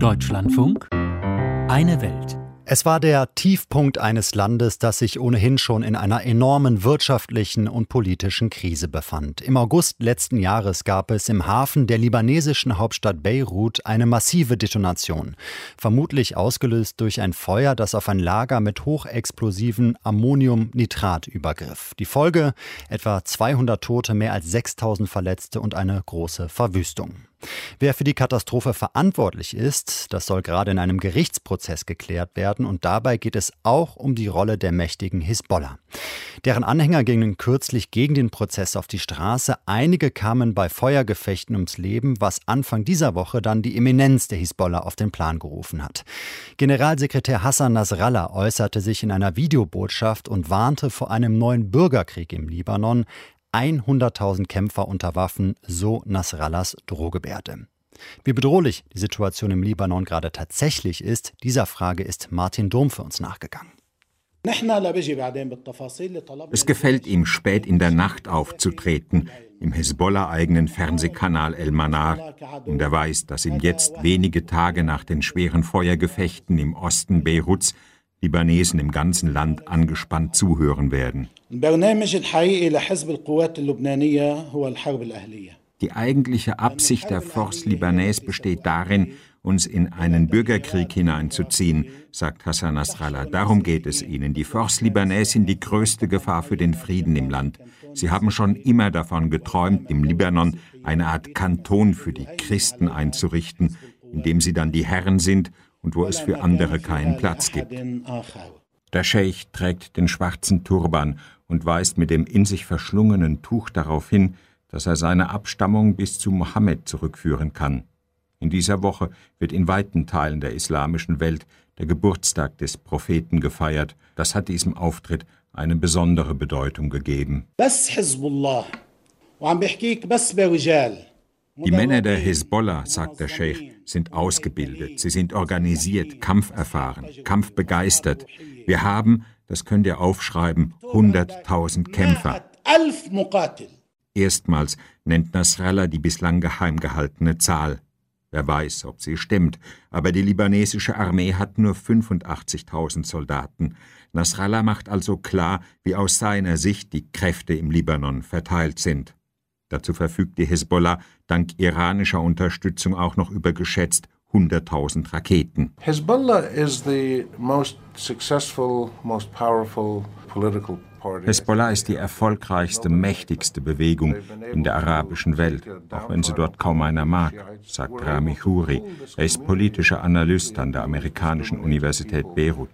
Deutschlandfunk Eine Welt. Es war der Tiefpunkt eines Landes, das sich ohnehin schon in einer enormen wirtschaftlichen und politischen Krise befand. Im August letzten Jahres gab es im Hafen der libanesischen Hauptstadt Beirut eine massive Detonation, vermutlich ausgelöst durch ein Feuer, das auf ein Lager mit hochexplosiven Ammoniumnitrat übergriff. Die Folge etwa 200 Tote, mehr als 6000 Verletzte und eine große Verwüstung. Wer für die Katastrophe verantwortlich ist, das soll gerade in einem Gerichtsprozess geklärt werden und dabei geht es auch um die Rolle der mächtigen Hisbollah. Deren Anhänger gingen kürzlich gegen den Prozess auf die Straße, einige kamen bei Feuergefechten ums Leben, was Anfang dieser Woche dann die Eminenz der Hisbollah auf den Plan gerufen hat. Generalsekretär Hassan Nasrallah äußerte sich in einer Videobotschaft und warnte vor einem neuen Bürgerkrieg im Libanon, 100.000 Kämpfer unter Waffen, so Nasrallas Drohgebärde. Wie bedrohlich die Situation im Libanon gerade tatsächlich ist, dieser Frage ist Martin Dom für uns nachgegangen. Es gefällt ihm, spät in der Nacht aufzutreten, im Hezbollah-eigenen Fernsehkanal El Manar. Und er weiß, dass ihm jetzt, wenige Tage nach den schweren Feuergefechten im Osten Beiruts, Libanesen im ganzen Land angespannt zuhören werden. Die eigentliche Absicht der Force Libanais besteht darin, uns in einen Bürgerkrieg hineinzuziehen, sagt Hassan Nasrallah. Darum geht es ihnen. Die Force Libanais sind die größte Gefahr für den Frieden im Land. Sie haben schon immer davon geträumt, im Libanon eine Art Kanton für die Christen einzurichten, in dem sie dann die Herren sind und wo es für andere keinen Platz gibt. Der Scheich trägt den schwarzen Turban und weist mit dem in sich verschlungenen Tuch darauf hin, dass er seine Abstammung bis zu Mohammed zurückführen kann. In dieser Woche wird in weiten Teilen der islamischen Welt der Geburtstag des Propheten gefeiert. Das hat diesem Auftritt eine besondere Bedeutung gegeben. Die Männer der Hezbollah, sagt der Sheikh, sind ausgebildet, sie sind organisiert, kampferfahren, kampfbegeistert. Wir haben, das könnt ihr aufschreiben, 100.000 Kämpfer. Erstmals nennt Nasrallah die bislang geheim gehaltene Zahl. Wer weiß, ob sie stimmt, aber die libanesische Armee hat nur 85.000 Soldaten. Nasrallah macht also klar, wie aus seiner Sicht die Kräfte im Libanon verteilt sind. Dazu verfügt die Hezbollah dank iranischer Unterstützung auch noch über geschätzt 100.000 Raketen. Hezbollah is the most successful, most powerful political Hezbollah ist die erfolgreichste, mächtigste Bewegung in der arabischen Welt, auch wenn sie dort kaum einer mag, sagt Rami Khoury. Er ist politischer Analyst an der amerikanischen Universität Beirut.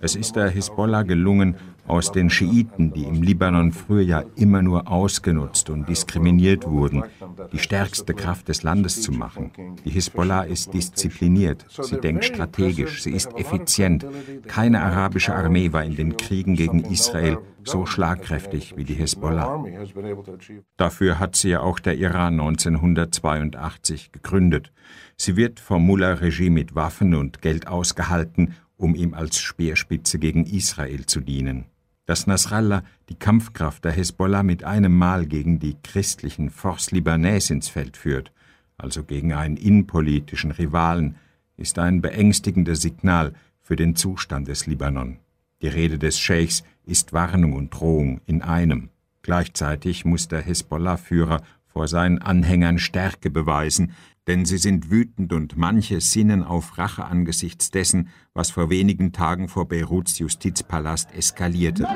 Es ist der Hezbollah gelungen, aus den Schiiten, die im Libanon früher ja immer nur ausgenutzt und diskriminiert wurden, die stärkste Kraft des Landes zu machen. Die Hisbollah ist diszipliniert, sie denkt strategisch, sie ist effizient. Keine arabische Armee war in den Kriegen gegen Israel so schlagkräftig wie die Hisbollah. Dafür hat sie ja auch der Iran 1982 gegründet. Sie wird vom Mullah-Regime mit Waffen und Geld ausgehalten, um ihm als Speerspitze gegen Israel zu dienen dass Nasrallah die Kampfkraft der Hezbollah mit einem Mal gegen die christlichen Force Libanais ins Feld führt, also gegen einen innenpolitischen Rivalen, ist ein beängstigendes Signal für den Zustand des Libanon. Die Rede des Scheichs ist Warnung und Drohung in einem. Gleichzeitig muss der Hezbollah-Führer vor seinen Anhängern Stärke beweisen, denn sie sind wütend und manche sinnen auf Rache angesichts dessen, was vor wenigen Tagen vor Beiruts Justizpalast eskalierte.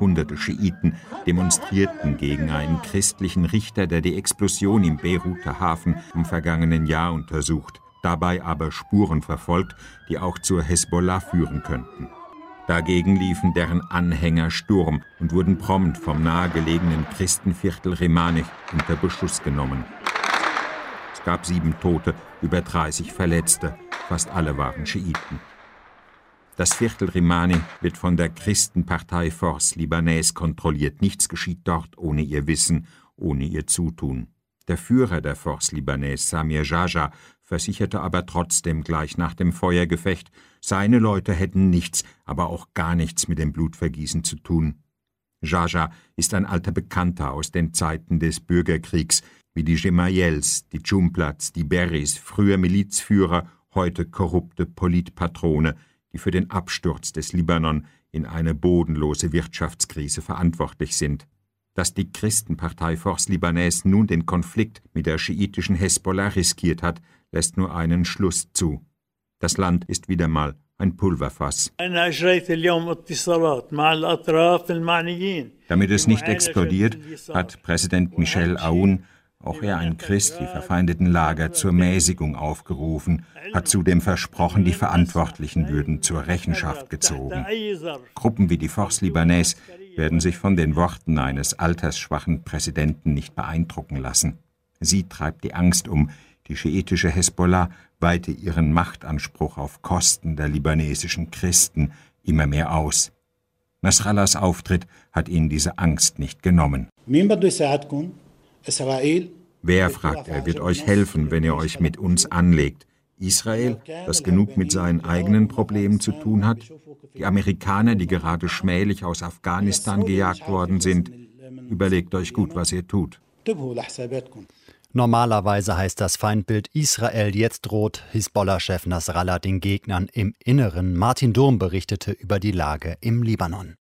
Hunderte Schiiten demonstrierten gegen einen christlichen Richter, der die Explosion im Beiruter Hafen im vergangenen Jahr untersucht, dabei aber Spuren verfolgt, die auch zur Hezbollah führen könnten. Dagegen liefen deren Anhänger Sturm und wurden prompt vom nahegelegenen Christenviertel Remanich unter Beschuss genommen. Es gab sieben Tote, über 30 Verletzte, fast alle waren Schiiten. Das Viertel Rimani wird von der Christenpartei Force Libanais kontrolliert. Nichts geschieht dort ohne ihr Wissen, ohne ihr Zutun. Der Führer der Force Libanais, Samir Jaja, versicherte aber trotzdem gleich nach dem Feuergefecht, seine Leute hätten nichts, aber auch gar nichts mit dem Blutvergießen zu tun. Jaja ist ein alter Bekannter aus den Zeiten des Bürgerkriegs. wie die Gemayels, die Dschumplats, die Berris, früher Milizführer, heute korrupte Politpatrone, die für den Absturz des Libanon in eine bodenlose Wirtschaftskrise verantwortlich sind. Dass die Christenpartei Force Libanais nun den Konflikt mit der schiitischen Hezbollah riskiert hat, lässt nur einen Schluss zu. Das Land ist wieder mal ein Pulverfass. Damit es nicht explodiert, hat Präsident Michel Aoun, auch er ein Christ, die verfeindeten Lager zur Mäßigung aufgerufen, hat zudem versprochen, die Verantwortlichen würden zur Rechenschaft gezogen. Gruppen wie die Force Libanais werden sich von den Worten eines altersschwachen Präsidenten nicht beeindrucken lassen. Sie treibt die Angst um, die schiitische Hezbollah weite ihren Machtanspruch auf Kosten der libanesischen Christen immer mehr aus. Nasrallahs Auftritt hat ihnen diese Angst nicht genommen. Wer, fragt er, wird euch helfen, wenn ihr euch mit uns anlegt? Israel, das genug mit seinen eigenen Problemen zu tun hat? Die Amerikaner, die gerade schmählich aus Afghanistan gejagt worden sind? Überlegt euch gut, was ihr tut. Normalerweise heißt das Feindbild Israel, jetzt droht Hisbollah-Chef Nasrallah den Gegnern im Inneren. Martin Durm berichtete über die Lage im Libanon.